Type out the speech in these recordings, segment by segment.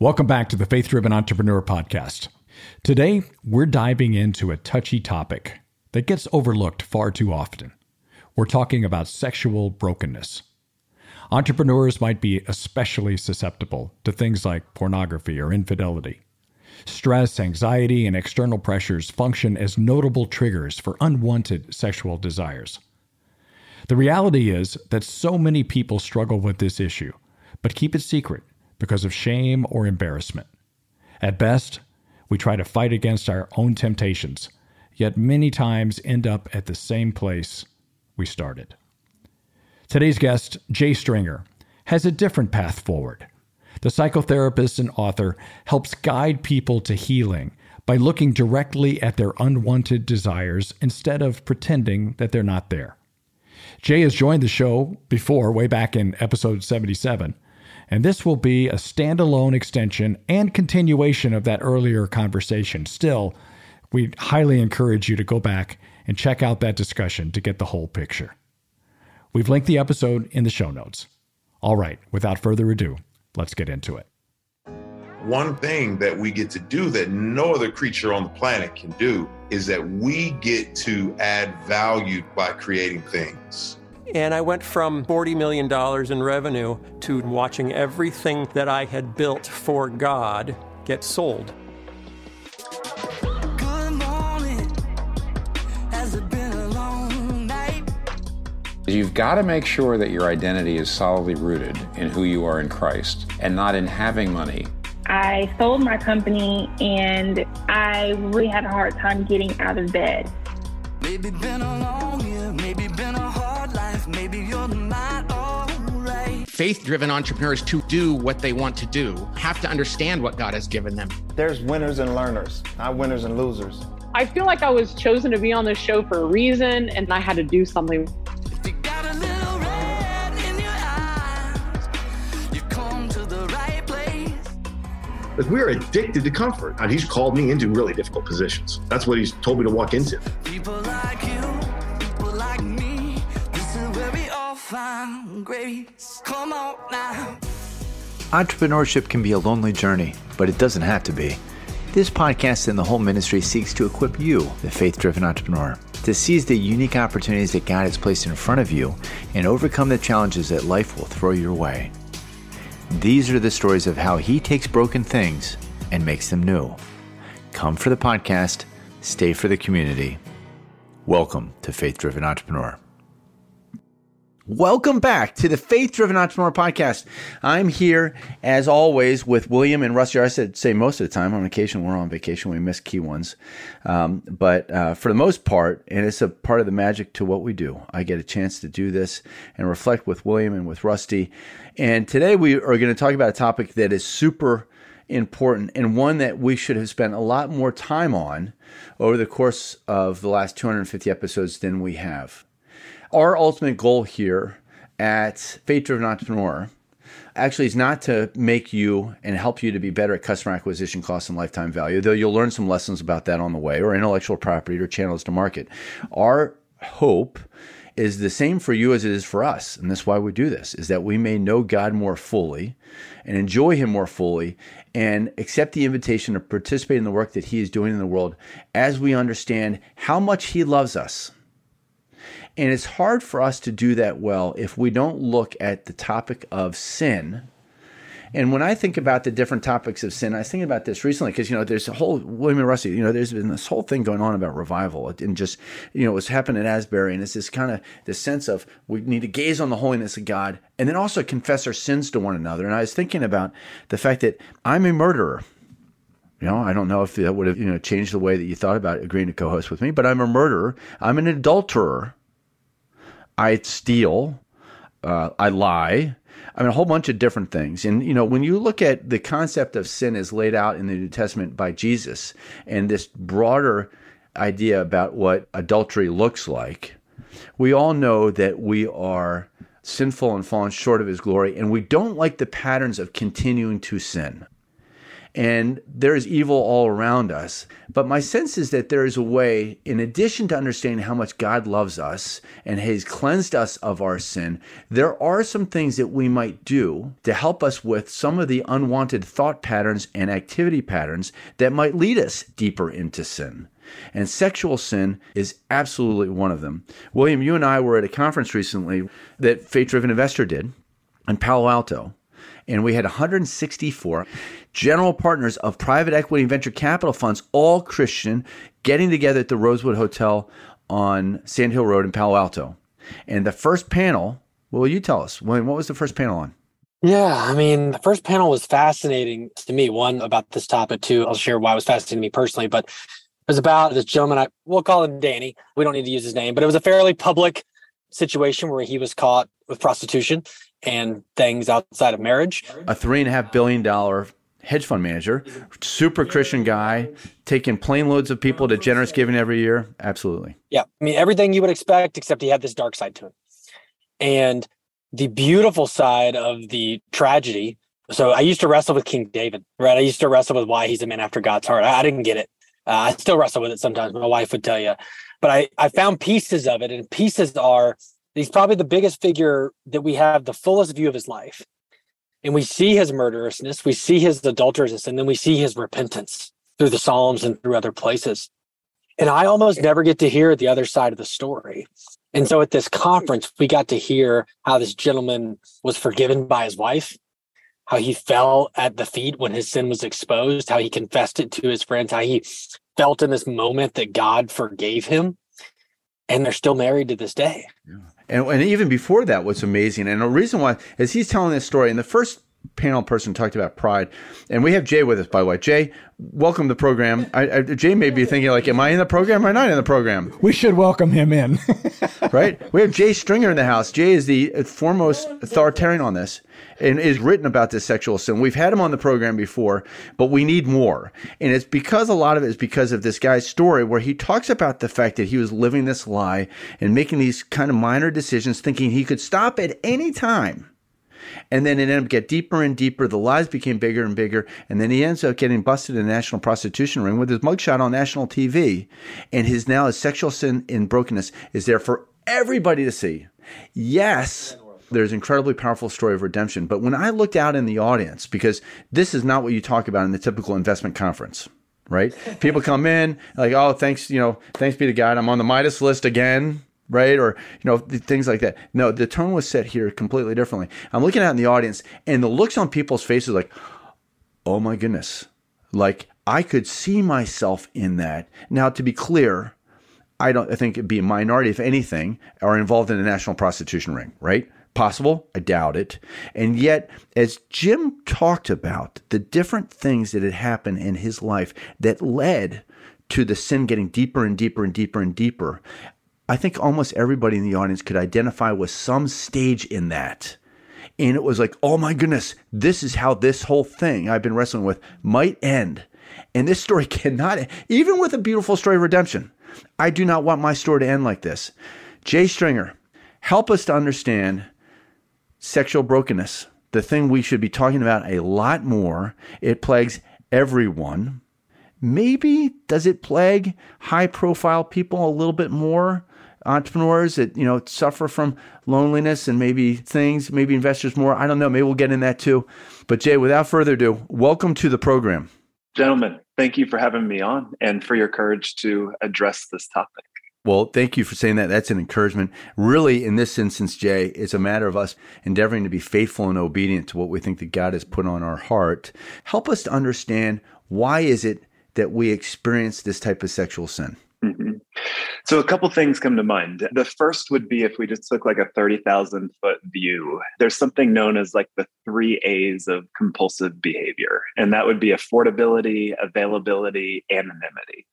Welcome back to the Faith Driven Entrepreneur Podcast. Today, we're diving into a touchy topic that gets overlooked far too often. We're talking about sexual brokenness. Entrepreneurs might be especially susceptible to things like pornography or infidelity. Stress, anxiety, and external pressures function as notable triggers for unwanted sexual desires. The reality is that so many people struggle with this issue, but keep it secret because of shame or embarrassment. At best, we try to fight against our own temptations, yet many times end up at the same place we started. Today's guest, Jay Stringer, has a different path forward. The psychotherapist and author helps guide people to healing by looking directly at their unwanted desires instead of pretending that they're not there. Jay has joined the show before, way back in episode 77, and this will be a standalone extension and continuation of that earlier conversation. Still, we highly encourage you to go back and check out that discussion to get the whole picture. We've linked the episode in the show notes. All right, without further ado, let's get into it. One thing that we get to do that no other creature on the planet can do is that we get to add value by creating things. And I went from $40 million in revenue to watching everything that I had built for God get sold. You've got to make sure that your identity is solidly rooted in who you are in Christ and not in having money. I sold my company and I really had a hard time getting out of bed. Maybe Faith driven entrepreneurs to do what they want to do have to understand what God has given them. There's winners and learners, not winners and losers. I feel like I was chosen to be on this show for a reason and I had to do something. But we're addicted to comfort. And he's called me into really difficult positions. That's what he's told me to walk into. Find grace. Come on now. Entrepreneurship can be a lonely journey, but it doesn't have to be. This podcast and the whole ministry seeks to equip you, the faith driven entrepreneur, to seize the unique opportunities that God has placed in front of you and overcome the challenges that life will throw your way. These are the stories of how he takes broken things and makes them new. Come for the podcast, stay for the community. Welcome to Faith Driven Entrepreneur. Welcome back to the Faith Driven Entrepreneur Podcast. I'm here, as always, with William and Rusty. I said say most of the time. On occasion, we're on vacation. We miss key ones. Um, but uh, for the most part, and it's a part of the magic to what we do, I get a chance to do this and reflect with William and with Rusty. And today we are going to talk about a topic that is super important and one that we should have spent a lot more time on over the course of the last 250 episodes than we have our ultimate goal here at Faith Driven Entrepreneur actually is not to make you and help you to be better at customer acquisition costs and lifetime value, though you'll learn some lessons about that on the way, or intellectual property or channels to market. Our hope is the same for you as it is for us. And that's why we do this, is that we may know God more fully and enjoy Him more fully and accept the invitation to participate in the work that He is doing in the world as we understand how much He loves us and it's hard for us to do that well if we don't look at the topic of sin. And when I think about the different topics of sin, I was thinking about this recently because, you know, there's a whole, William Rusty, you know, there's been this whole thing going on about revival and just, you know, what's happened at Asbury. And it's this kind of, this sense of we need to gaze on the holiness of God and then also confess our sins to one another. And I was thinking about the fact that I'm a murderer. You know, I don't know if that would have, you know, changed the way that you thought about agreeing to co host with me, but I'm a murderer. I'm an adulterer. I steal, uh, I lie. I mean, a whole bunch of different things. And, you know, when you look at the concept of sin as laid out in the New Testament by Jesus and this broader idea about what adultery looks like, we all know that we are sinful and fallen short of his glory, and we don't like the patterns of continuing to sin. And there is evil all around us. But my sense is that there is a way, in addition to understanding how much God loves us and has cleansed us of our sin, there are some things that we might do to help us with some of the unwanted thought patterns and activity patterns that might lead us deeper into sin. And sexual sin is absolutely one of them. William, you and I were at a conference recently that Faith Driven Investor did in Palo Alto and we had 164 general partners of private equity and venture capital funds, all Christian, getting together at the Rosewood Hotel on Sand Hill Road in Palo Alto. And the first panel, will you tell us? William, what was the first panel on? Yeah, I mean, the first panel was fascinating to me. One about this topic, too. I'll share why it was fascinating to me personally, but it was about this gentleman. I we'll call him Danny. We don't need to use his name, but it was a fairly public situation where he was caught with prostitution and things outside of marriage. A three and a half billion dollar hedge fund manager, super Christian guy, taking plane loads of people to generous giving every year. Absolutely. Yeah. I mean, everything you would expect, except he had this dark side to him. And the beautiful side of the tragedy. So I used to wrestle with King David, right? I used to wrestle with why he's a man after God's heart. I, I didn't get it. Uh, I still wrestle with it sometimes. My wife would tell you, but I, I found pieces of it, and pieces are He's probably the biggest figure that we have the fullest view of his life. And we see his murderousness, we see his adulterousness, and then we see his repentance through the Psalms and through other places. And I almost never get to hear the other side of the story. And so at this conference, we got to hear how this gentleman was forgiven by his wife, how he fell at the feet when his sin was exposed, how he confessed it to his friends, how he felt in this moment that God forgave him. And they're still married to this day. Yeah. And, and even before that, what's amazing, and the reason why is he's telling this story, and the first panel person talked about pride, and we have Jay with us, by the way. Jay, welcome to the program. I, I, Jay may be thinking like, "Am I in the program or not in the program?" We should welcome him in, right? We have Jay Stringer in the house. Jay is the foremost authoritarian on this, and is written about this sexual sin. We've had him on the program before, but we need more, and it's because a lot of it is because of this guy's story where he talks about the fact that he was living this lie and making these kind of minor decisions, thinking he could stop at any time and then it ended up get deeper and deeper. The lies became bigger and bigger. And then he ends up getting busted in a national prostitution ring with his mugshot on national TV. And his now his sexual sin in brokenness is there for everybody to see. Yes, there's an incredibly powerful story of redemption. But when I looked out in the audience, because this is not what you talk about in the typical investment conference, right? People come in like, oh, thanks, you know, thanks be to God, I'm on the Midas list again right? Or, you know, things like that. No, the tone was set here completely differently. I'm looking out in the audience and the looks on people's faces like, oh my goodness. Like I could see myself in that. Now, to be clear, I don't I think it'd be a minority, if anything, are involved in a national prostitution ring, right? Possible? I doubt it. And yet, as Jim talked about the different things that had happened in his life that led to the sin getting deeper and deeper and deeper and deeper, I think almost everybody in the audience could identify with some stage in that. And it was like, oh my goodness, this is how this whole thing I've been wrestling with might end. And this story cannot, even with a beautiful story of redemption, I do not want my story to end like this. Jay Stringer, help us to understand sexual brokenness, the thing we should be talking about a lot more. It plagues everyone. Maybe does it plague high profile people a little bit more? Entrepreneurs that you know suffer from loneliness and maybe things, maybe investors more. I don't know. Maybe we'll get in that too. But Jay, without further ado, welcome to the program. Gentlemen, thank you for having me on and for your courage to address this topic. Well, thank you for saying that. That's an encouragement. Really, in this instance, Jay, it's a matter of us endeavoring to be faithful and obedient to what we think that God has put on our heart. Help us to understand why is it that we experience this type of sexual sin? Mm-hmm. So, a couple things come to mind. The first would be if we just took like a 30,000 foot view, there's something known as like the three A's of compulsive behavior. And that would be affordability, availability, anonymity.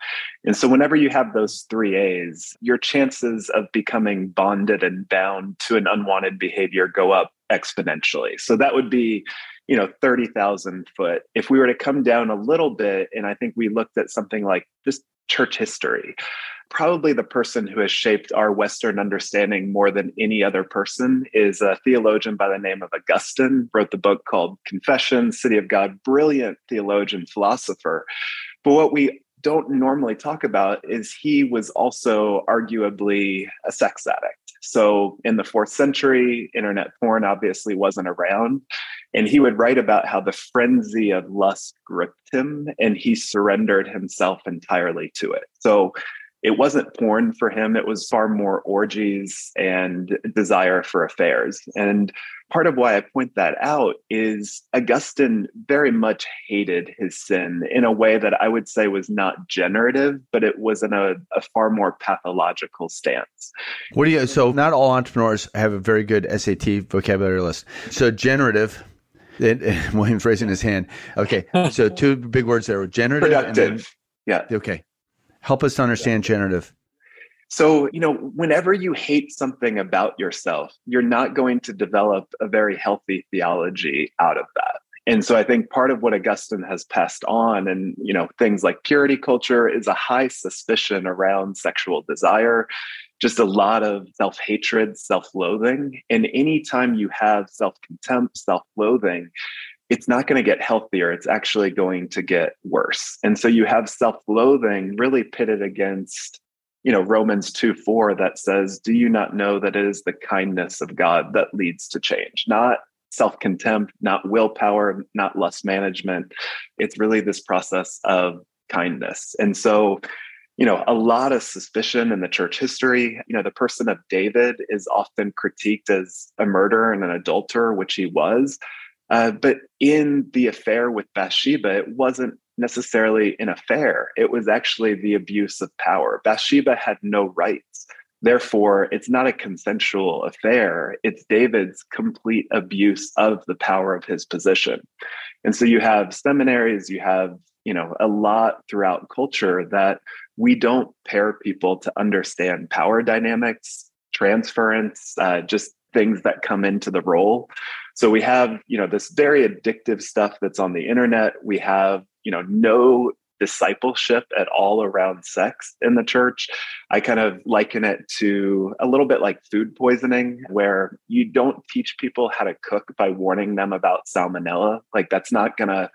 And so, whenever you have those three A's, your chances of becoming bonded and bound to an unwanted behavior go up exponentially. So, that would be you know 30,000 foot if we were to come down a little bit and i think we looked at something like just church history probably the person who has shaped our Western understanding more than any other person is a theologian by the name of Augustine, wrote the book called Confession, City of God, brilliant theologian, philosopher. But what we don't normally talk about is he was also arguably a sex addict. So in the fourth century, internet porn obviously wasn't around. And he would write about how the frenzy of lust gripped him and he surrendered himself entirely to it. So it wasn't porn for him, it was far more orgies and desire for affairs. And part of why I point that out is Augustine very much hated his sin in a way that I would say was not generative, but it was in a, a far more pathological stance. What do you, so not all entrepreneurs have a very good SAT vocabulary list. So generative, William's raising his hand. Okay, so two big words there: generative. Productive. Then, yeah. Okay. Help us understand generative. So, you know, whenever you hate something about yourself, you're not going to develop a very healthy theology out of that. And so I think part of what Augustine has passed on and, you know, things like purity culture is a high suspicion around sexual desire, just a lot of self-hatred, self-loathing. And anytime you have self-contempt, self-loathing, it's not going to get healthier. It's actually going to get worse. And so you have self loathing really pitted against, you know, Romans 2 4 that says, Do you not know that it is the kindness of God that leads to change? Not self contempt, not willpower, not lust management. It's really this process of kindness. And so, you know, a lot of suspicion in the church history. You know, the person of David is often critiqued as a murderer and an adulterer, which he was. Uh, but in the affair with Bathsheba, it wasn't necessarily an affair. It was actually the abuse of power. Bathsheba had no rights. Therefore, it's not a consensual affair. It's David's complete abuse of the power of his position. And so you have seminaries, you have, you know, a lot throughout culture that we don't pair people to understand power dynamics, transference, uh, just things that come into the role. So we have, you know, this very addictive stuff that's on the internet. We have, you know, no discipleship at all around sex in the church. I kind of liken it to a little bit like food poisoning, where you don't teach people how to cook by warning them about salmonella. Like that's not going to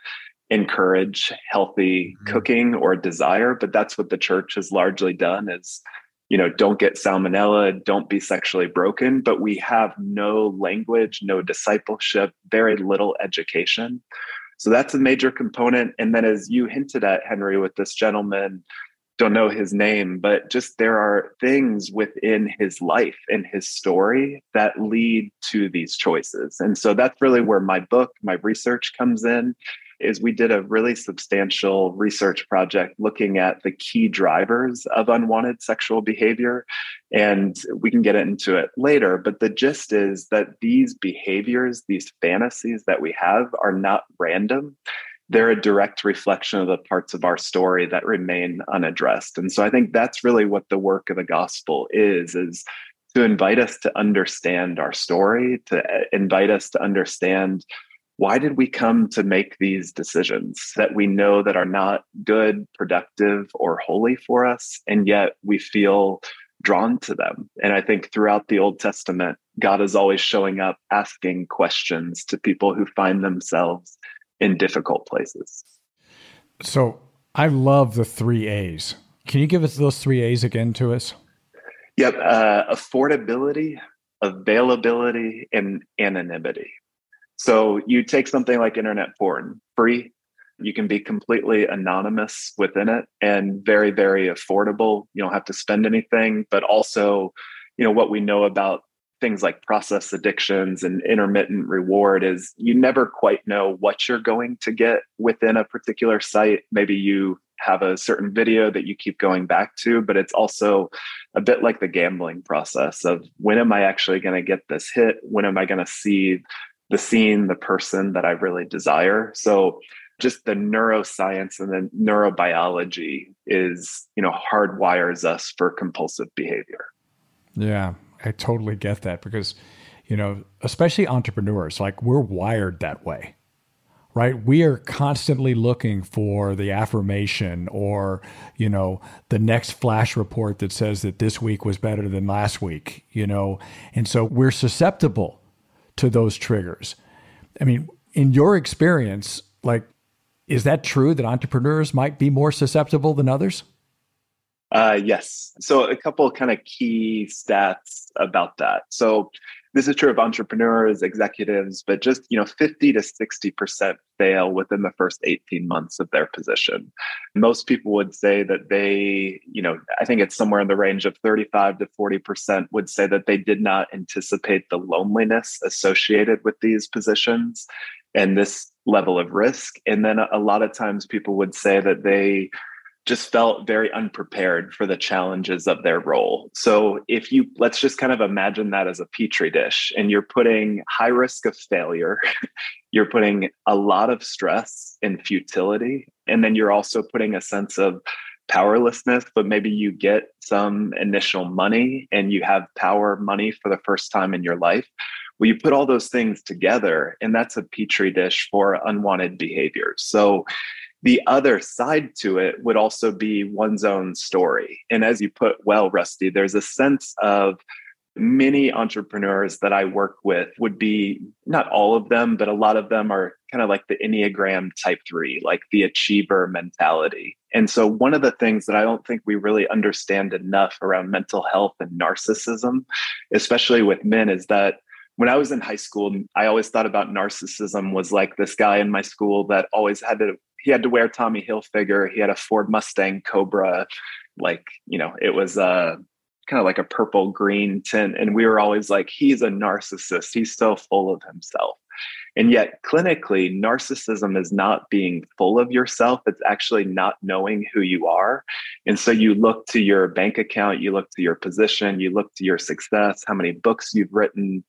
encourage healthy mm-hmm. cooking or desire, but that's what the church has largely done is you know, don't get salmonella, don't be sexually broken, but we have no language, no discipleship, very little education. So that's a major component. And then, as you hinted at, Henry, with this gentleman, don't know his name, but just there are things within his life and his story that lead to these choices. And so that's really where my book, my research comes in is we did a really substantial research project looking at the key drivers of unwanted sexual behavior. And we can get into it later. But the gist is that these behaviors, these fantasies that we have, are not random they're a direct reflection of the parts of our story that remain unaddressed and so i think that's really what the work of the gospel is is to invite us to understand our story to invite us to understand why did we come to make these decisions that we know that are not good productive or holy for us and yet we feel drawn to them? And i think throughout the old testament god is always showing up asking questions to people who find themselves in difficult places. So i love the three a's. Can you give us those three a's again to us? Yep uh, affordability availability and anonymity so you take something like internet porn, free. You can be completely anonymous within it and very, very affordable. You don't have to spend anything, but also, you know, what we know about things like process addictions and intermittent reward is you never quite know what you're going to get within a particular site. Maybe you have a certain video that you keep going back to, but it's also a bit like the gambling process of when am I actually going to get this hit? When am I going to see the scene, the person that I really desire. So just the neuroscience and the neurobiology is, you know, hardwires us for compulsive behavior. Yeah, I totally get that because, you know, especially entrepreneurs, like we're wired that way, right? We are constantly looking for the affirmation or, you know, the next flash report that says that this week was better than last week, you know. And so we're susceptible to those triggers. I mean, in your experience, like, is that true that entrepreneurs might be more susceptible than others? Uh, yes. So, a couple kind of key stats about that. So, this is true of entrepreneurs, executives, but just you know, 50 to 60% fail within the first 18 months of their position. Most people would say that they, you know, I think it's somewhere in the range of 35 to 40% would say that they did not anticipate the loneliness associated with these positions and this level of risk. And then a lot of times people would say that they just felt very unprepared for the challenges of their role. So, if you let's just kind of imagine that as a petri dish, and you're putting high risk of failure, you're putting a lot of stress and futility, and then you're also putting a sense of powerlessness, but maybe you get some initial money and you have power money for the first time in your life. Well, you put all those things together, and that's a petri dish for unwanted behaviors. So, the other side to it would also be one's own story. And as you put well, Rusty, there's a sense of many entrepreneurs that I work with would be not all of them, but a lot of them are kind of like the Enneagram type three, like the achiever mentality. And so, one of the things that I don't think we really understand enough around mental health and narcissism, especially with men, is that when I was in high school, I always thought about narcissism was like this guy in my school that always had to he had to wear Tommy Hilfiger. He had a Ford Mustang Cobra, like you know, it was uh, a kind of like a purple green tint, and we were always like, he's a narcissist. He's so full of himself. And yet, clinically, narcissism is not being full of yourself. It's actually not knowing who you are. And so you look to your bank account, you look to your position, you look to your success, how many books you've written,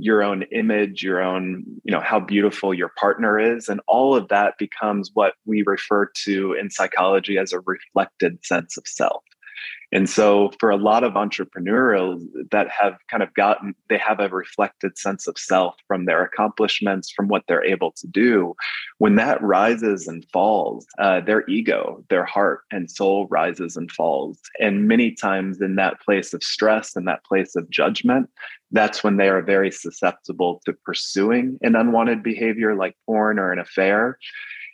your own image, your own, you know, how beautiful your partner is. And all of that becomes what we refer to in psychology as a reflected sense of self. And so for a lot of entrepreneurs that have kind of gotten, they have a reflected sense of self from their accomplishments, from what they're able to do. When that rises and falls, uh, their ego, their heart and soul rises and falls. And many times in that place of stress and that place of judgment, that's when they are very susceptible to pursuing an unwanted behavior like porn or an affair.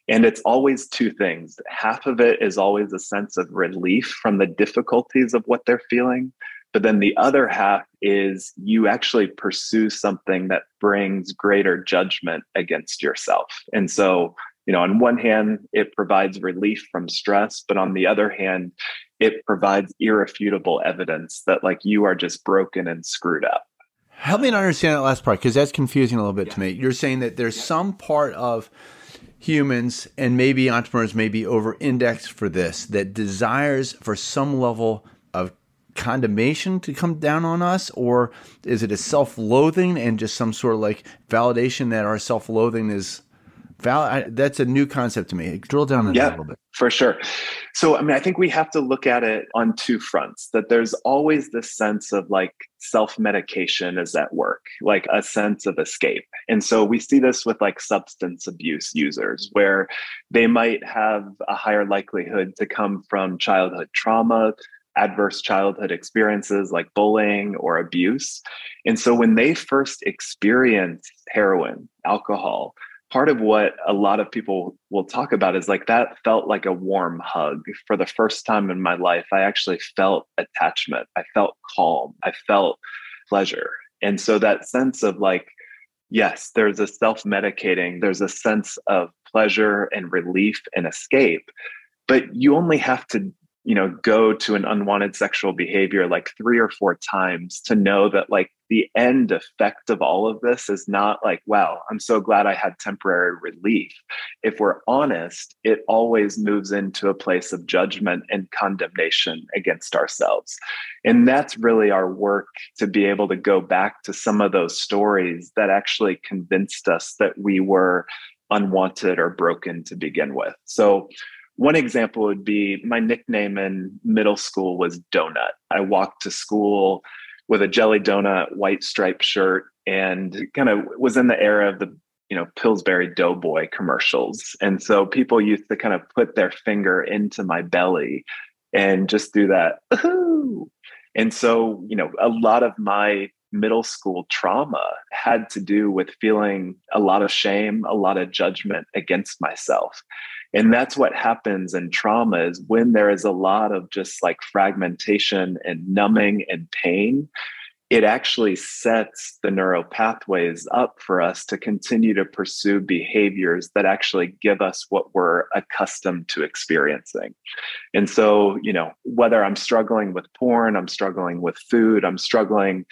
And it's always two things. Half of it is always a sense of relief from the difficulties of what they're feeling. But then the other half is you actually pursue something that brings greater judgment against yourself. And so, you know, on one hand, it provides relief from stress, but on the other hand, it provides irrefutable evidence that like you are just broken and screwed up. Help me to understand that last part because that's confusing a little bit yeah. to me. You're saying that there's yeah. some part of humans and maybe entrepreneurs may be over indexed for this that desires for some level of condemnation to come down on us? Or is it a self-loathing and just some sort of like validation that our self-loathing is valid that's a new concept to me. Drill down on yeah, that a little bit. for sure. So i mean i think we have to look at it on two fronts that there's always this sense of like self-medication is at work like a sense of escape. And so we see this with like substance abuse users where they might have a higher likelihood to come from childhood trauma adverse childhood experiences like bullying or abuse. And so when they first experience heroin alcohol part of what a lot of people will talk about is like that felt like a warm hug. For the first time in my life i actually felt attachment. I felt calm. I felt pleasure. And so that sense of like yes there's a self-medicating there's a sense of pleasure and relief and escape but you only have to you know go to an unwanted sexual behavior like three or four times to know that like the end effect of all of this is not like wow i'm so glad i had temporary relief. If we're honest it always moves into a place of judgment and condemnation against ourselves. And that's really our work to be able to go back to some of those stories that actually convinced us that we were unwanted or broken to begin with. So one example would be my nickname in middle school was Donut. I walked to school with a jelly donut, white striped shirt, and kind of was in the era of the you know, Pillsbury Doughboy commercials. And so people used to kind of put their finger into my belly and just do that. And so, you know, a lot of my middle school trauma had to do with feeling a lot of shame, a lot of judgment against myself. And that's what happens in trauma is when there is a lot of just like fragmentation and numbing and pain, it actually sets the neural pathways up for us to continue to pursue behaviors that actually give us what we're accustomed to experiencing. And so, you know, whether I'm struggling with porn, I'm struggling with food, I'm struggling,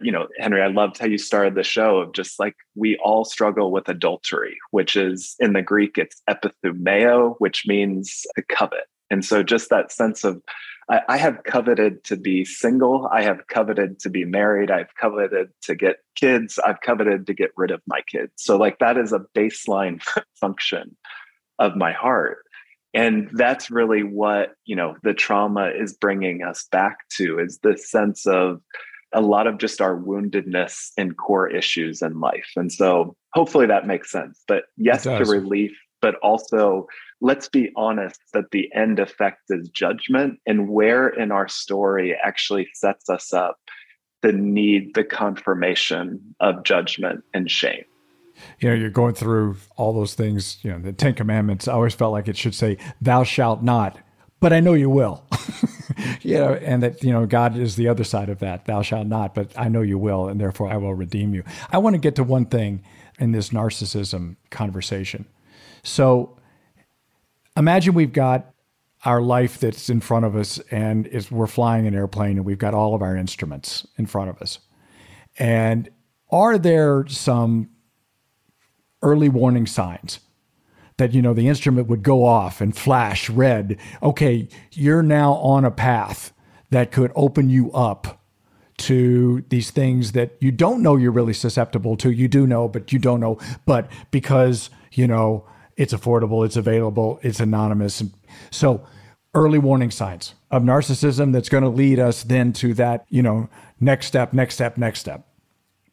you know, Henry, I loved how you started the show of just like we all struggle with adultery, which is in the Greek, it's epithumeo, which means to covet. And so just that sense of I, I have coveted to be single. I have coveted to be married. I've coveted to get kids. I've coveted to get rid of my kids. So, like, that is a baseline function of my heart. And that's really what, you know, the trauma is bringing us back to is this sense of a lot of just our woundedness and core issues in life. And so hopefully that makes sense. But yes to relief, but also let's be honest that the end effect is judgment and where in our story actually sets us up the need the confirmation of judgment and shame you know you're going through all those things you know the 10 commandments i always felt like it should say thou shalt not but i know you will. You know and that you know god is the other side of that. Thou shalt not but i know you will and therefore i will redeem you. I want to get to one thing in this narcissism conversation. So imagine we've got our life that's in front of us and is we're flying an airplane and we've got all of our instruments in front of us. And are there some early warning signs that you know the instrument would go off and flash red? Okay, you're now on a path that could open you up to these things that you don't know you're really susceptible to. You do know, but you don't know. But because, you know, it's affordable, it's available, it's anonymous. So, early warning signs of narcissism that's going to lead us then to that, you know, next step, next step, next step.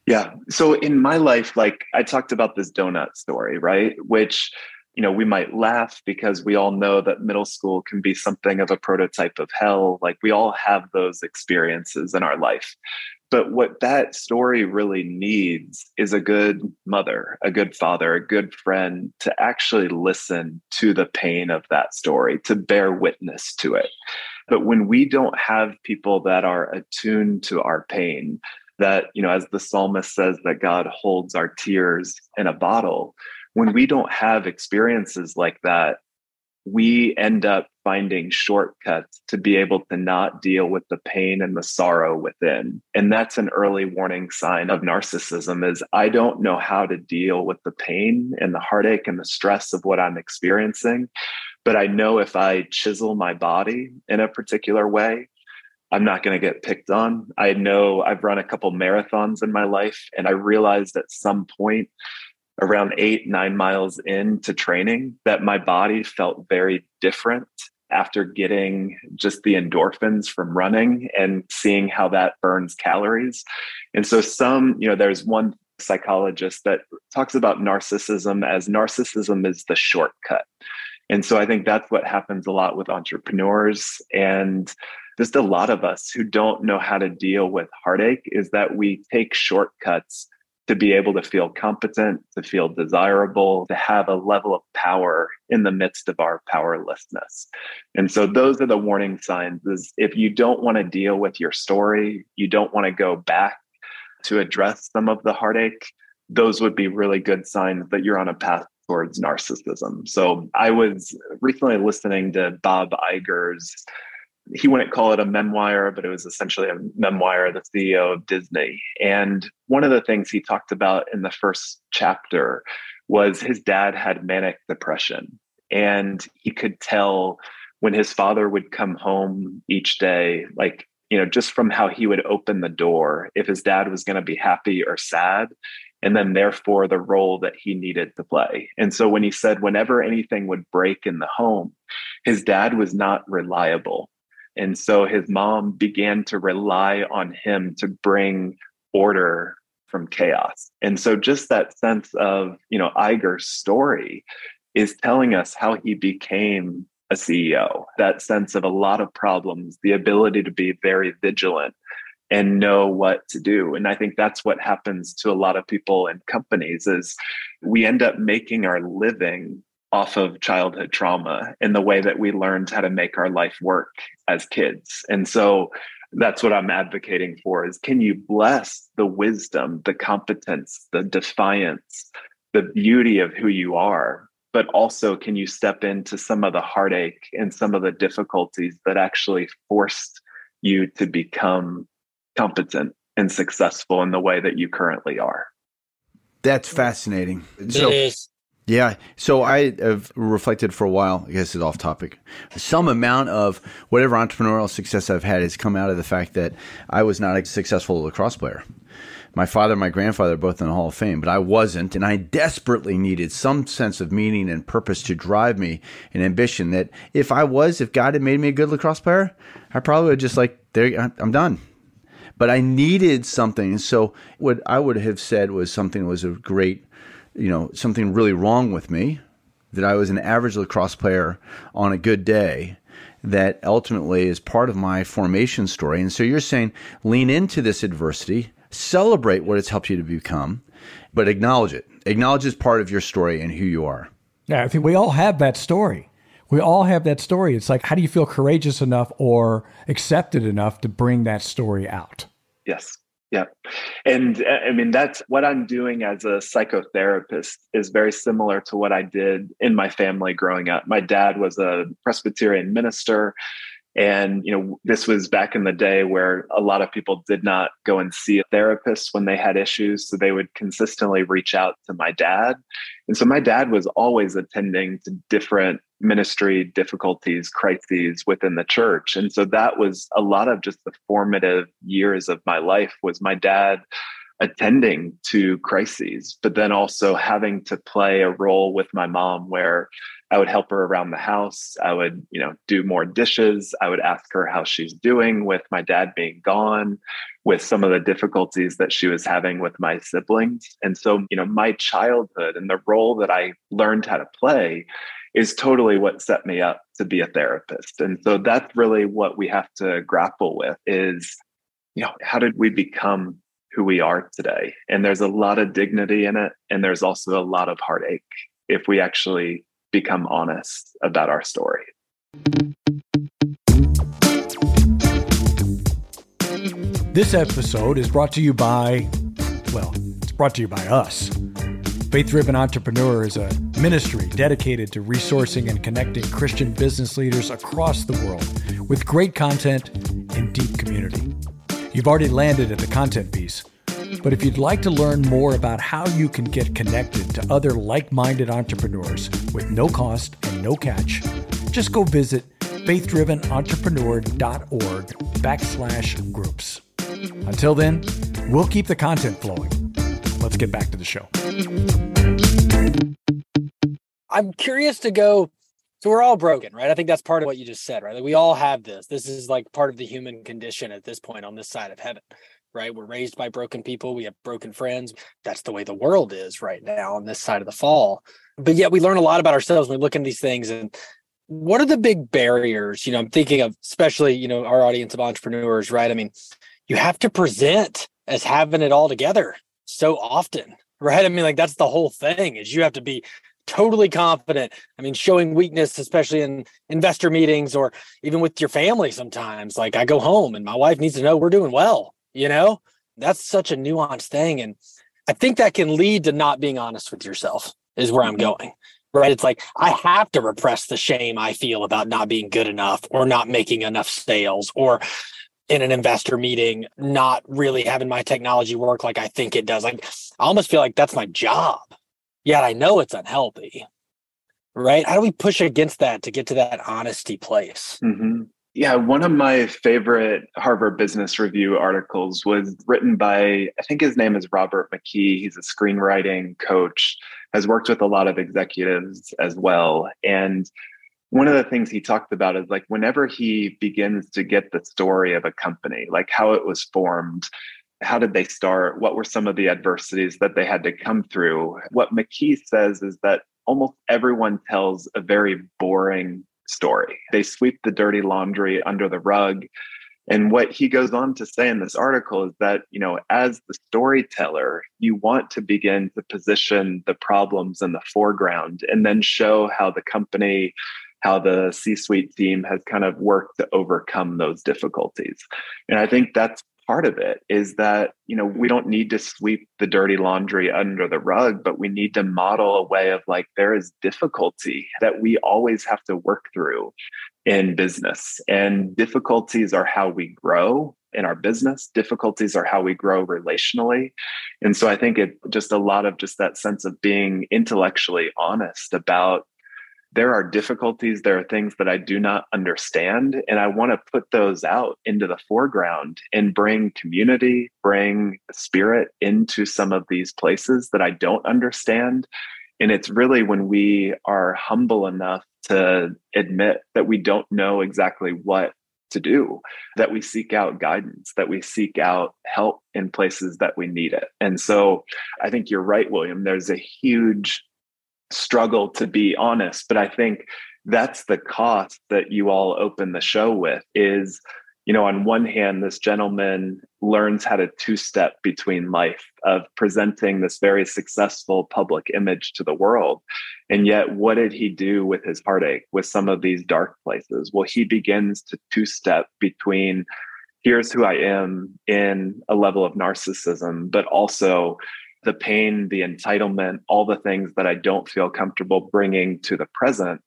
Yeah. So in my life, like I talked about this donut story, right? Which, you know, we might laugh because we all know that middle school can be something of a prototype of hell. Like we all have those experiences in our life. But what that story really needs is a good mother, a good father, a good friend to actually listen to the pain of that story, to bear witness to it. But when we don't have people that are attuned to our pain, that, you know, as the psalmist says, that God holds our tears in a bottle, when we don't have experiences like that, we end up finding shortcuts to be able to not deal with the pain and the sorrow within. And that's an early warning sign of narcissism is i don't know how to deal with the pain and the heartache and the stress of what i'm experiencing but i know if i chisel my body in a particular way i'm not going to get picked on. I know i've run a couple marathons in my life and i realized at some point around eight, nine miles into training that my body felt very different after getting just the endorphins from running and seeing how that burns calories. And so, some, you know, there's one psychologist that talks about narcissism as narcissism is the shortcut. And so, I think that's what happens a lot with entrepreneurs and just a lot of us who don't know how to deal with heartache is that we take shortcuts to be able to feel competent, to feel desirable, to have a level of power in the midst of our powerlessness. And so those are the warning signs is if you don't want to deal with your story, you don't want to go back to address some of the heartache, those would be really good signs that you're on a path towards narcissism. So I was recently listening to Bob Iger's he wouldn't call it a memoir, but it was essentially a memoir of the CEO of Disney. And one of the things he talked about in the first chapter was his dad had manic depression. And he could tell when his father would come home each day, like, you know, just from how he would open the door, if his dad was going to be happy or sad, and then therefore the role that he needed to play. And so when he said, whenever anything would break in the home, his dad was not reliable and so his mom began to rely on him to bring order from chaos. And so just that sense of, you know, Iger's story is telling us how he became a CEO, that sense of a lot of problems, the ability to be very vigilant and know what to do. And I think that's what happens to a lot of people in companies is we end up making our living off of childhood trauma in the way that we learned how to make our life work as kids. And so that's what I'm advocating for is can you bless the wisdom, the competence, the defiance, the beauty of who you are, but also can you step into some of the heartache and some of the difficulties that actually forced you to become competent and successful in the way that you currently are. That's fascinating. So, yeah. So I have reflected for a while. I guess it's off topic. Some amount of whatever entrepreneurial success I've had has come out of the fact that I was not a successful lacrosse player. My father and my grandfather both in the Hall of Fame, but I wasn't. And I desperately needed some sense of meaning and purpose to drive me and ambition that if I was, if God had made me a good lacrosse player, I probably would just like, there, I'm done but I needed something. So what I would have said was something that was a great, you know, something really wrong with me, that I was an average lacrosse player on a good day. That ultimately is part of my formation story. And so you're saying lean into this adversity, celebrate what it's helped you to become, but acknowledge it. Acknowledge it's part of your story and who you are. Yeah, I think we all have that story. We all have that story. It's like, how do you feel courageous enough or accepted enough to bring that story out? Yes. Yeah. And uh, I mean, that's what I'm doing as a psychotherapist is very similar to what I did in my family growing up. My dad was a Presbyterian minister. And, you know, this was back in the day where a lot of people did not go and see a therapist when they had issues. So they would consistently reach out to my dad. And so my dad was always attending to different ministry difficulties, crises within the church. And so that was a lot of just the formative years of my life was my dad attending to crises, but then also having to play a role with my mom where I would help her around the house. I would, you know, do more dishes. I would ask her how she's doing with my dad being gone, with some of the difficulties that she was having with my siblings. And so, you know, my childhood and the role that I learned how to play is totally what set me up to be a therapist. And so that's really what we have to grapple with is, you know, how did we become who we are today? And there's a lot of dignity in it. And there's also a lot of heartache if we actually become honest about our story. This episode is brought to you by, well, it's brought to you by us. Faith Driven Entrepreneur is a ministry dedicated to resourcing and connecting Christian business leaders across the world with great content and deep community. You've already landed at the content piece, but if you'd like to learn more about how you can get connected to other like minded entrepreneurs with no cost and no catch, just go visit faithdrivenentrepreneur.org backslash groups. Until then, we'll keep the content flowing let's get back to the show. I'm curious to go. So we're all broken, right? I think that's part of what you just said, right? Like we all have this. This is like part of the human condition at this point on this side of heaven, right? We're raised by broken people. We have broken friends. That's the way the world is right now on this side of the fall. But yet we learn a lot about ourselves when we look into these things. And what are the big barriers? You know, I'm thinking of especially, you know, our audience of entrepreneurs, right? I mean, you have to present as having it all together so often, right? I mean, like that's the whole thing is you have to be totally confident. I mean, showing weakness, especially in investor meetings or even with your family sometimes. Like I go home and my wife needs to know we're doing well, you know? That's such a nuanced thing. And I think that can lead to not being honest with yourself, is where I'm mm-hmm. going. Right. It's like I have to repress the shame I feel about not being good enough or not making enough sales or in an investor meeting not really having my technology work like I think it does. Like I almost feel like that's my job. Yet I know it's unhealthy. Right? How do we push against that to get to that honesty place? Mm-hmm. Yeah, one of my favorite Harvard Business Review articles was written by, I think his name is Robert McKee. He's a screenwriting coach, has worked with a lot of executives as well. And one of the things he talked about is like whenever he begins to get the story of a company, like how it was formed, how did they start? What were some of the adversities that they had to come through? What McKee says is that almost everyone tells a very boring story. They sweep the dirty laundry under the rug. And what he goes on to say in this article is that, you know, as the storyteller, you want to begin to position the problems in the foreground and then show how the company, how the C suite team has kind of worked to overcome those difficulties. And I think that's part of it is that you know we don't need to sweep the dirty laundry under the rug but we need to model a way of like there is difficulty that we always have to work through in business. And difficulties are how we grow in our business. Difficulties are how we grow relationally. And so i think it just a lot of just that sense of being intellectually honest about there are difficulties, there are things that I do not understand. And I want to put those out into the foreground and bring community, bring spirit into some of these places that I don't understand. And it's really when we are humble enough to admit that we don't know exactly what to do, that we seek out guidance, that we seek out help in places that we need it. And so I think you're right, William. There's a huge struggle to be honest but i think that's the cost that you all open the show with is you know on one hand this gentleman learns how to two step between life of presenting this very successful public image to the world. And yet what did he do with his heartache with some of these dark places? Well he begins to two step between here's who i am in a level of narcissism but also the pain, the entitlement, all the things that I don't feel comfortable bringing to the present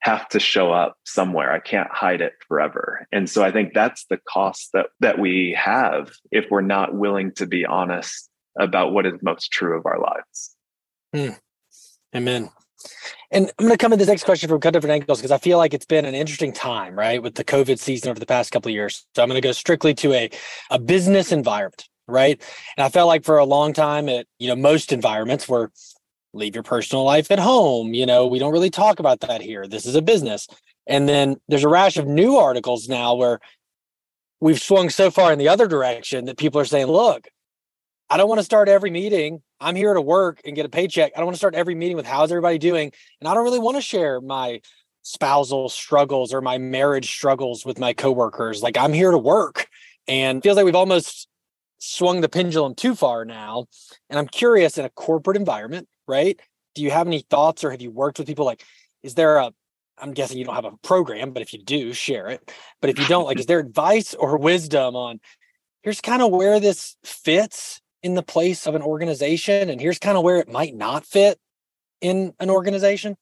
have to show up somewhere. I can't hide it forever. And so I think that's the cost that that we have if we're not willing to be honest about what is most true of our lives. Hmm. Amen. And I'm going to come at this next question from a couple different angles because I feel like it's been an interesting time, right, with the COVID season over the past couple of years. So I'm going to go strictly to a a business environment right? And I felt like for a long time at, you know, most environments where leave your personal life at home, you know, we don't really talk about that here. This is a business. And then there's a rash of new articles now where we've swung so far in the other direction that people are saying, look, I don't want to start every meeting. I'm here to work and get a paycheck. I don't want to start every meeting with how's everybody doing? And I don't really want to share my spousal struggles or my marriage struggles with my coworkers. Like I'm here to work. And feels like we've almost swung the pendulum too far now. And I'm curious in a corporate environment, right? Do you have any thoughts or have you worked with people like, is there a, I'm guessing you don't have a program, but if you do, share it. But if you don't, like, is there advice or wisdom on here's kind of where this fits in the place of an organization and here's kind of where it might not fit in an organization?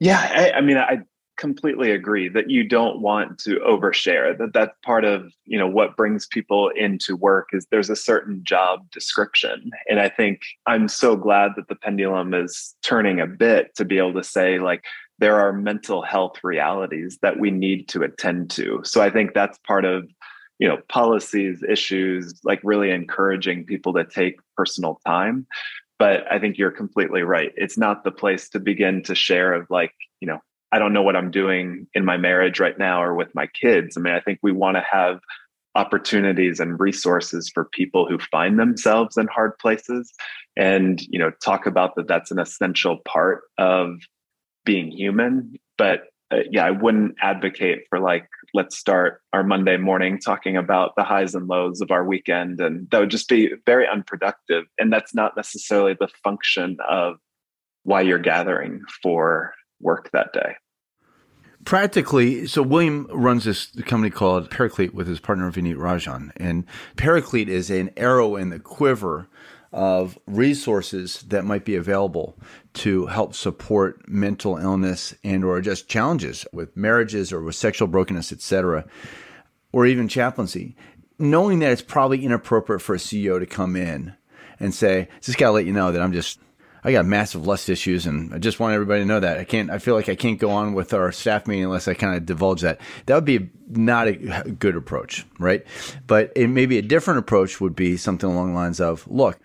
Yeah, I, I mean, I completely agree that you don't want to overshare that that's part of you know what brings people into work is there's a certain job description. And i think i'm so glad that the pendulum is turning a bit to be able to say like there are mental health realities that we need to attend to. So i think that's part of you know policies issues like really encouraging people to take personal time. But i think you're completely right. It's not the place to begin to share of like you know I don't know what I'm doing in my marriage right now or with my kids. I mean, I think we want to have opportunities and resources for people who find themselves in hard places and, you know, talk about that that's an essential part of being human. But uh, yeah, I wouldn't advocate for like, let's start our Monday morning talking about the highs and lows of our weekend. And that would just be very unproductive. And that's not necessarily the function of why you're gathering for work that day. Practically, so William runs this company called Paraclete with his partner Vineet Rajan, and Paraclete is an arrow in the quiver of resources that might be available to help support mental illness and or just challenges with marriages or with sexual brokenness, etc., or even chaplaincy. Knowing that it's probably inappropriate for a CEO to come in and say, "Just gotta let you know that I'm just I got massive lust issues, and I just want everybody to know that I can't. I feel like I can't go on with our staff meeting unless I kind of divulge that. That would be not a good approach, right? But it maybe a different approach would be something along the lines of, look.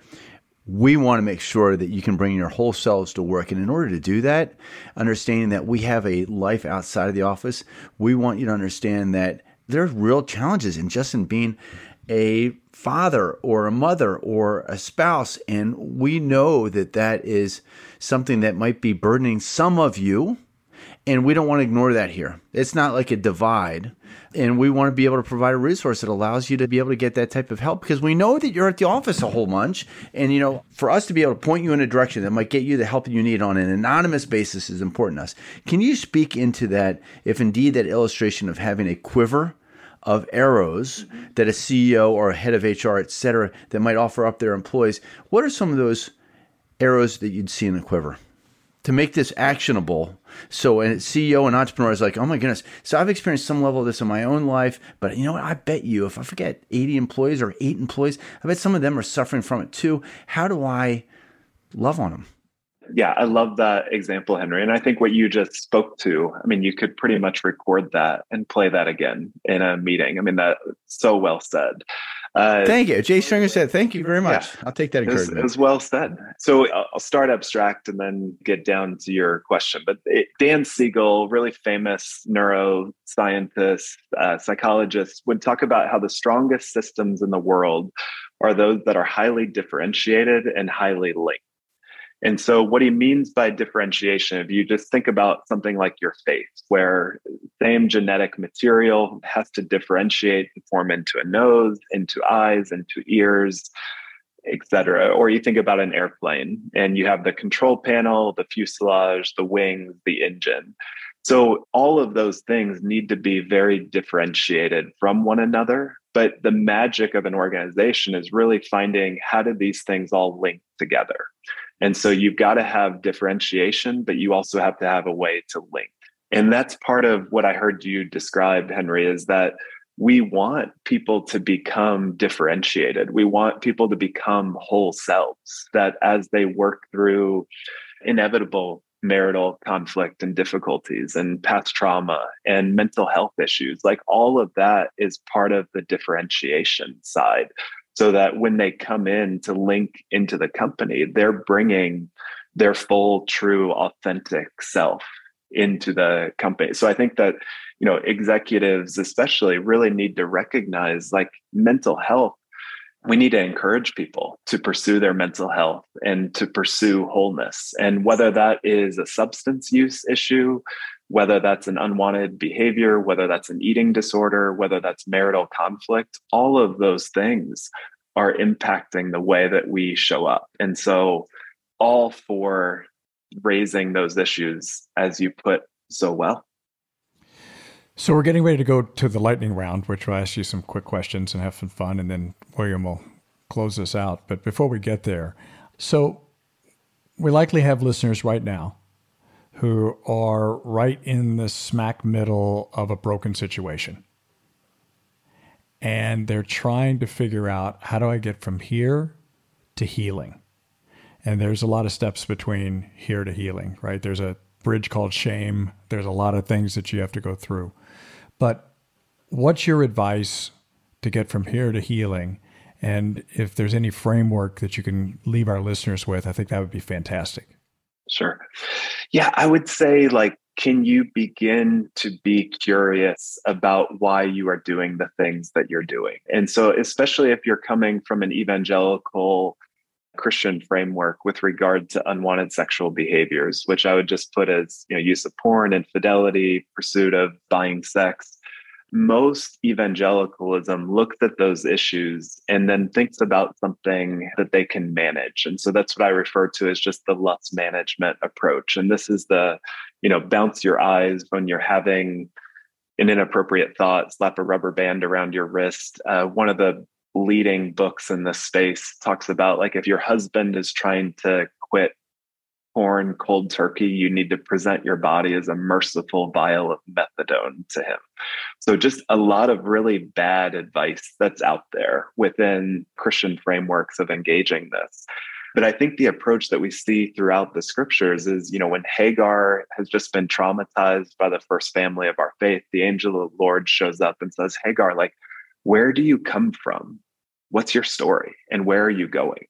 We want to make sure that you can bring your whole selves to work. And in order to do that, understanding that we have a life outside of the office, we want you to understand that there's real challenges in just in being a father or a mother or a spouse. And we know that that is something that might be burdening some of you. And we don't want to ignore that here. It's not like a divide. And we want to be able to provide a resource that allows you to be able to get that type of help because we know that you're at the office a whole bunch. And, you know, for us to be able to point you in a direction that might get you the help you need on an anonymous basis is important to us. Can you speak into that if indeed that illustration of having a quiver of arrows that a CEO or a head of HR, et cetera, that might offer up their employees. What are some of those arrows that you'd see in the quiver to make this actionable? So a CEO and entrepreneur is like, oh my goodness. So I've experienced some level of this in my own life, but you know what? I bet you if I forget 80 employees or eight employees, I bet some of them are suffering from it too. How do I love on them? Yeah, I love that example, Henry. And I think what you just spoke to, I mean, you could pretty much record that and play that again in a meeting. I mean, that so well said. Uh, thank you. Jay Stringer said, thank you very much. Yeah, I'll take that encouragement. It was, well said. So I'll start abstract and then get down to your question. But it, Dan Siegel, really famous neuroscientist, uh, psychologist, would talk about how the strongest systems in the world are those that are highly differentiated and highly linked. And so, what he means by differentiation, if you just think about something like your face, where same genetic material has to differentiate and form into a nose, into eyes, into ears, etc. Or you think about an airplane and you have the control panel, the fuselage, the wings, the engine. So, all of those things need to be very differentiated from one another. But the magic of an organization is really finding how do these things all link together? And so you've got to have differentiation, but you also have to have a way to link. And that's part of what I heard you describe, Henry, is that we want people to become differentiated. We want people to become whole selves, that as they work through inevitable marital conflict and difficulties and past trauma and mental health issues, like all of that is part of the differentiation side so that when they come in to link into the company, they're bringing their full, true, authentic self into the company. So I think that, you know, executives especially really need to recognize like mental health. We need to encourage people to pursue their mental health and to pursue wholeness. And whether that is a substance use issue, whether that's an unwanted behavior, whether that's an eating disorder, whether that's marital conflict, all of those things are impacting the way that we show up. And so, all for raising those issues, as you put so well. So, we're getting ready to go to the lightning round, which will ask you some quick questions and have some fun, and then William will close us out. But before we get there, so we likely have listeners right now who are right in the smack middle of a broken situation. And they're trying to figure out how do I get from here to healing? And there's a lot of steps between here to healing, right? There's a bridge called shame. There's a lot of things that you have to go through. But what's your advice to get from here to healing? And if there's any framework that you can leave our listeners with, I think that would be fantastic. Sure. Yeah, I would say like can you begin to be curious about why you are doing the things that you're doing? And so especially if you're coming from an evangelical Christian framework with regard to unwanted sexual behaviors, which I would just put as you know, use of porn, infidelity, pursuit of buying sex, most evangelicalism looks at those issues and then thinks about something that they can manage. And so that's what I refer to as just the lust management approach. And this is the, you know, bounce your eyes when you're having an inappropriate thought, slap a rubber band around your wrist. Uh, one of the leading books in this space talks about like if your husband is trying to quit porn cold turkey, you need to present your body as a merciful vial of methadone to him. So, just a lot of really bad advice that's out there within Christian frameworks of engaging this. But I think the approach that we see throughout the scriptures is, you know, when Hagar has just been traumatized by the first family of our faith, the angel of the Lord shows up and says, Hagar, like, where do you come from? What's your story? And where are you going?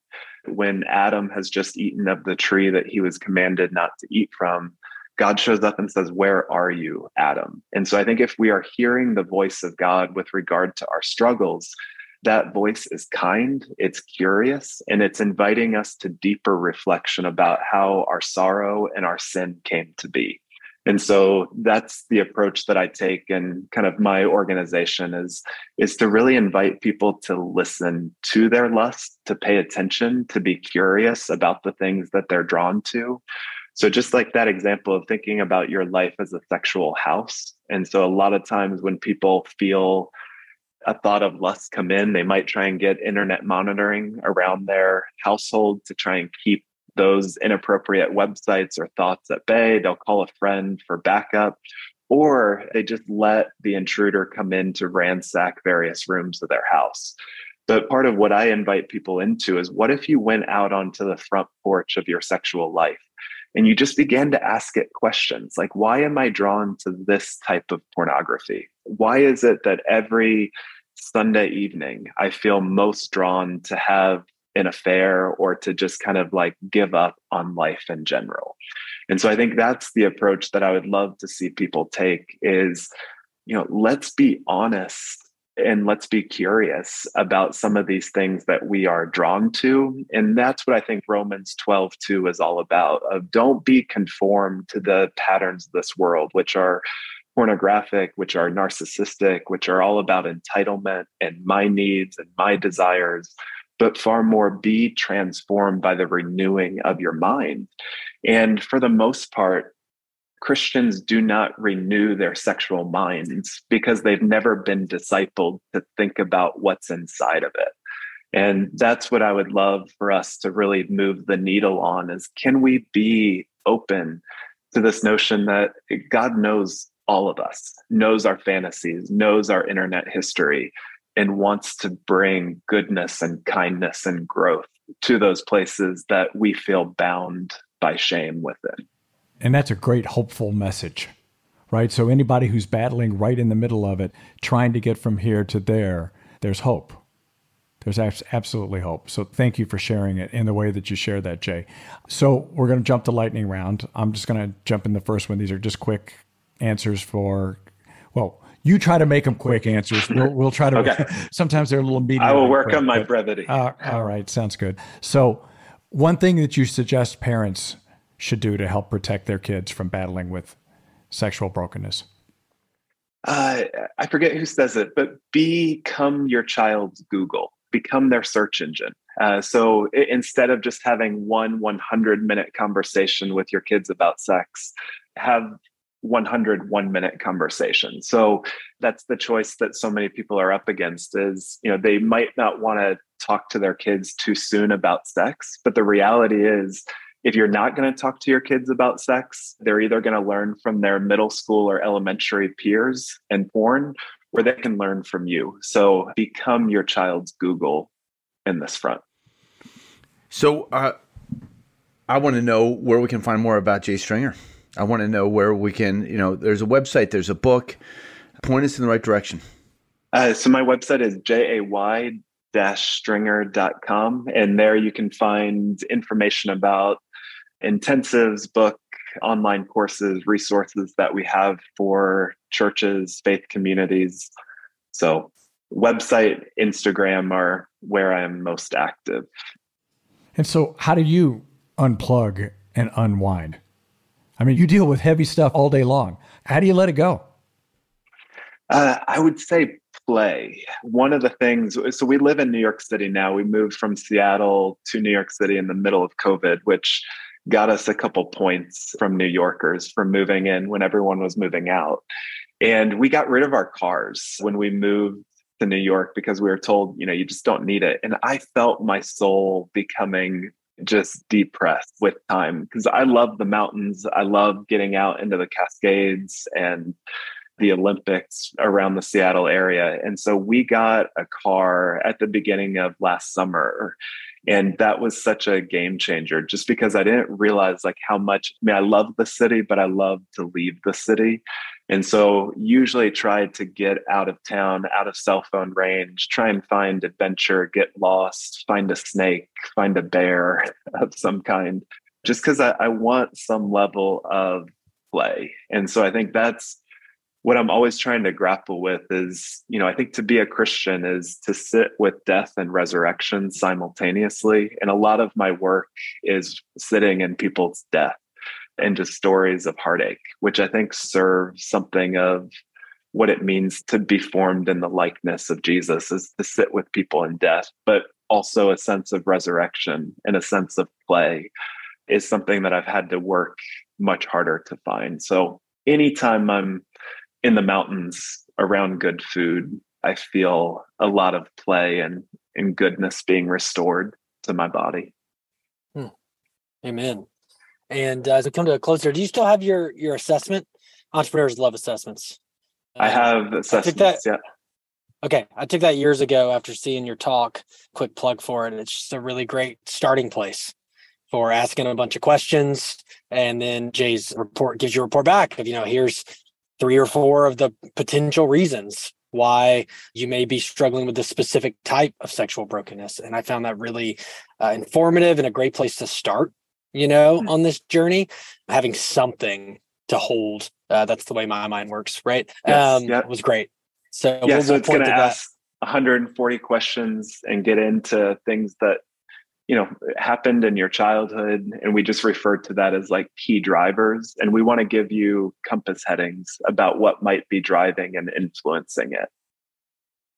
When Adam has just eaten of the tree that he was commanded not to eat from, God shows up and says, Where are you, Adam? And so I think if we are hearing the voice of God with regard to our struggles, that voice is kind, it's curious, and it's inviting us to deeper reflection about how our sorrow and our sin came to be. And so that's the approach that I take and kind of my organization is is to really invite people to listen to their lust, to pay attention, to be curious about the things that they're drawn to. So just like that example of thinking about your life as a sexual house. And so a lot of times when people feel a thought of lust come in, they might try and get internet monitoring around their household to try and keep those inappropriate websites or thoughts at bay. They'll call a friend for backup, or they just let the intruder come in to ransack various rooms of their house. But part of what I invite people into is what if you went out onto the front porch of your sexual life and you just began to ask it questions like, why am I drawn to this type of pornography? Why is it that every Sunday evening I feel most drawn to have an affair or to just kind of like give up on life in general? And so I think that's the approach that I would love to see people take is, you know, let's be honest and let's be curious about some of these things that we are drawn to and that's what i think romans 12 2 is all about of don't be conformed to the patterns of this world which are pornographic which are narcissistic which are all about entitlement and my needs and my desires but far more be transformed by the renewing of your mind and for the most part Christians do not renew their sexual minds because they've never been discipled to think about what's inside of it. And that's what I would love for us to really move the needle on is can we be open to this notion that God knows all of us, knows our fantasies, knows our internet history, and wants to bring goodness and kindness and growth to those places that we feel bound by shame within. And that's a great hopeful message, right? So anybody who's battling right in the middle of it, trying to get from here to there, there's hope. There's absolutely hope. So thank you for sharing it in the way that you share that, Jay. So we're going to jump to lightning round. I'm just going to jump in the first one. These are just quick answers for, well, you try to make them quick answers. We'll, we'll try to. okay. Sometimes they're a little medium. I will work quick, on my brevity. Uh, all right, sounds good. So, one thing that you suggest parents should do to help protect their kids from battling with sexual brokenness? Uh, I forget who says it, but become your child's Google, become their search engine. Uh, so it, instead of just having one 100 minute conversation with your kids about sex, have 100 one minute conversations. So that's the choice that so many people are up against is, you know, they might not want to talk to their kids too soon about sex, but the reality is if you're not going to talk to your kids about sex, they're either going to learn from their middle school or elementary peers and porn, or they can learn from you. So become your child's Google in this front. So uh, I want to know where we can find more about Jay Stringer. I want to know where we can, you know, there's a website, there's a book. Point us in the right direction. Uh, so my website is jay stringer.com and there you can find information about intensives, book, online courses, resources that we have for churches, faith communities. So, website, Instagram are where I'm most active. And so, how do you unplug and unwind? I mean, you deal with heavy stuff all day long. How do you let it go? Uh, I would say play. One of the things, so we live in New York City now. We moved from Seattle to New York City in the middle of COVID, which got us a couple points from New Yorkers for moving in when everyone was moving out. And we got rid of our cars when we moved to New York because we were told, you know, you just don't need it. And I felt my soul becoming just depressed with time because I love the mountains. I love getting out into the Cascades and the Olympics around the Seattle area. And so we got a car at the beginning of last summer and that was such a game changer just because I didn't realize like how much I mean I love the city, but I love to leave the city. And so usually try to get out of town, out of cell phone range, try and find adventure, get lost, find a snake, find a bear of some kind, just because I, I want some level of play. And so I think that's what I'm always trying to grapple with is, you know, I think to be a Christian is to sit with death and resurrection simultaneously. And a lot of my work is sitting in people's death and just stories of heartache, which I think serves something of what it means to be formed in the likeness of Jesus is to sit with people in death, but also a sense of resurrection and a sense of play is something that I've had to work much harder to find. So anytime I'm in the mountains around good food, I feel a lot of play and, and goodness being restored to my body. Hmm. Amen. And uh, as we come to a closer, do you still have your your assessment? Entrepreneurs love assessments. I have assessments. I that, yeah. Okay, I took that years ago after seeing your talk. Quick plug for it. It's just a really great starting place for asking a bunch of questions, and then Jay's report gives you a report back of you know here's three or four of the potential reasons why you may be struggling with this specific type of sexual brokenness. And I found that really uh, informative and a great place to start, you know, mm-hmm. on this journey, having something to hold. Uh, that's the way my mind works, right? Yes, um, yeah. was great. So, yeah, we'll, so it's going to ask 140 questions and get into things that you know happened in your childhood and we just refer to that as like key drivers and we want to give you compass headings about what might be driving and influencing it.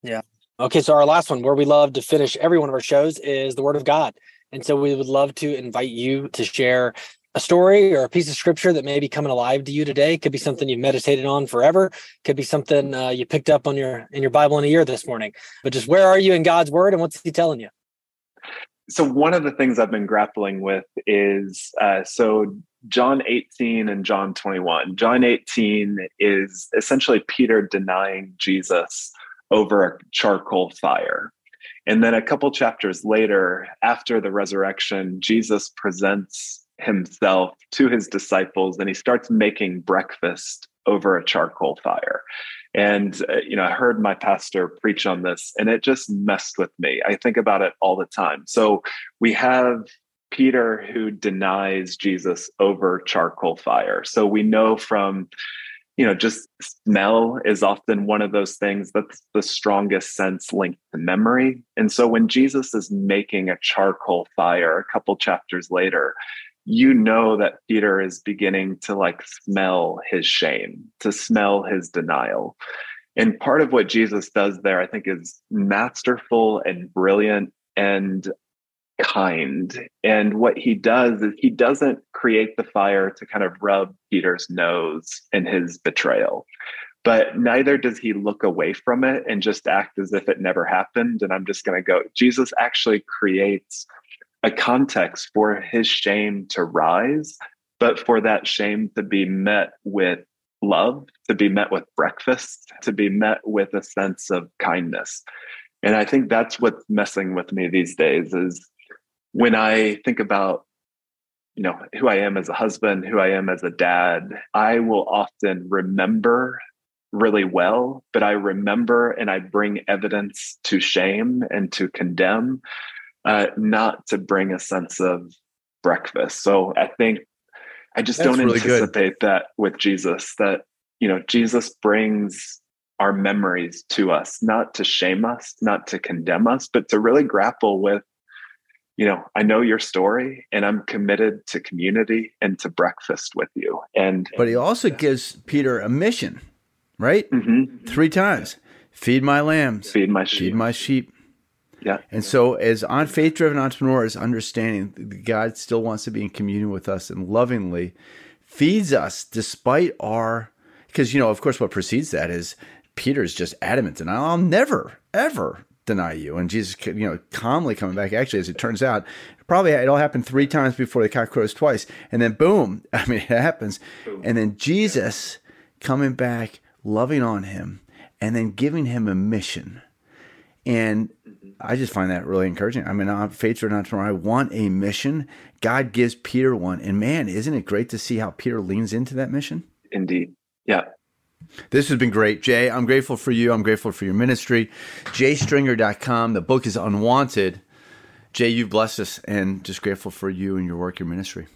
Yeah. Okay so our last one where we love to finish every one of our shows is the word of god. And so we would love to invite you to share a story or a piece of scripture that may be coming alive to you today. Could be something you've meditated on forever. Could be something uh, you picked up on your in your bible in a year this morning. But just where are you in god's word and what's he telling you so one of the things I've been grappling with is uh, so John 18 and John 21. John 18 is essentially Peter denying Jesus over a charcoal fire. And then a couple chapters later, after the resurrection, Jesus presents himself to his disciples and he starts making breakfast over a charcoal fire. And, uh, you know, I heard my pastor preach on this and it just messed with me. I think about it all the time. So we have Peter who denies Jesus over charcoal fire. So we know from, you know, just smell is often one of those things that's the strongest sense linked to memory. And so when Jesus is making a charcoal fire a couple chapters later, you know that Peter is beginning to like smell his shame, to smell his denial. And part of what Jesus does there, I think, is masterful and brilliant and kind. And what he does is he doesn't create the fire to kind of rub Peter's nose in his betrayal. But neither does he look away from it and just act as if it never happened. And I'm just going to go. Jesus actually creates a context for his shame to rise, but for that shame to be met with love, to be met with breakfast, to be met with a sense of kindness. And I think that's what's messing with me these days is when I think about you know who I am as a husband, who I am as a dad, I will often remember really well, but I remember and I bring evidence to shame and to condemn uh, not to bring a sense of breakfast. So I think I just That's don't really anticipate good. that with Jesus, that, you know, Jesus brings our memories to us, not to shame us, not to condemn us, but to really grapple with, you know, I know your story and I'm committed to community and to breakfast with you. And, but he also gives Peter a mission, right? Mm-hmm. Three times feed my lambs, feed my sheep, feed my sheep. Yeah. And so, as on faith driven entrepreneurs, understanding God still wants to be in communion with us and lovingly feeds us despite our, because, you know, of course, what precedes that is Peter's just adamant and I'll never, ever deny you. And Jesus, you know, calmly coming back. Actually, as it turns out, probably it all happened three times before the cock crows twice. And then boom, I mean, it happens. Boom. And then Jesus coming back, loving on him, and then giving him a mission. And I just find that really encouraging. I mean, I'm faith or not tomorrow. I want a mission. God gives Peter one. And man, isn't it great to see how Peter leans into that mission? Indeed. Yeah. This has been great, Jay. I'm grateful for you. I'm grateful for your ministry. jaystringer.com. The book is Unwanted. Jay, you've blessed us and just grateful for you and your work, your ministry.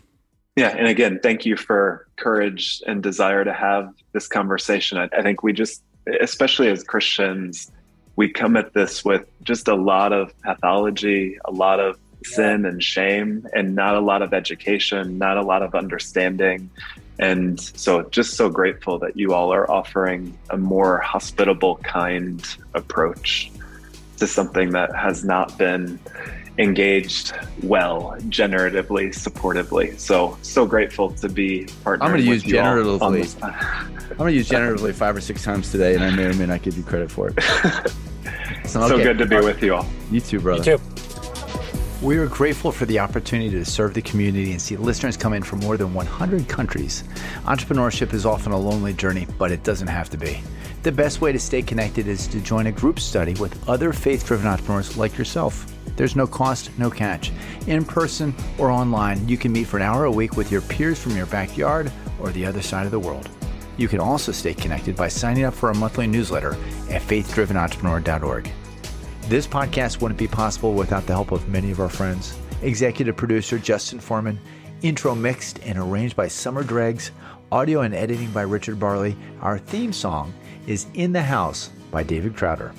Yeah. And again, thank you for courage and desire to have this conversation. I, I think we just, especially as Christians, we come at this with just a lot of pathology, a lot of sin and shame, and not a lot of education, not a lot of understanding. And so, just so grateful that you all are offering a more hospitable, kind approach to something that has not been engaged well, generatively, supportively. So so grateful to be partnering. I'm going to use generatively. I'm going to use generatively five or six times today, and I may or may not give you credit for it. so, okay. so good to be with you all. You too, brother. You too. We are grateful for the opportunity to serve the community and see listeners come in from more than 100 countries. Entrepreneurship is often a lonely journey, but it doesn't have to be. The best way to stay connected is to join a group study with other faith driven entrepreneurs like yourself. There's no cost, no catch. In person or online, you can meet for an hour a week with your peers from your backyard or the other side of the world. You can also stay connected by signing up for our monthly newsletter at faithdrivenentrepreneur.org. This podcast wouldn't be possible without the help of many of our friends. Executive producer Justin Foreman, intro mixed and arranged by Summer Dregs, audio and editing by Richard Barley. Our theme song is In the House by David Crowder.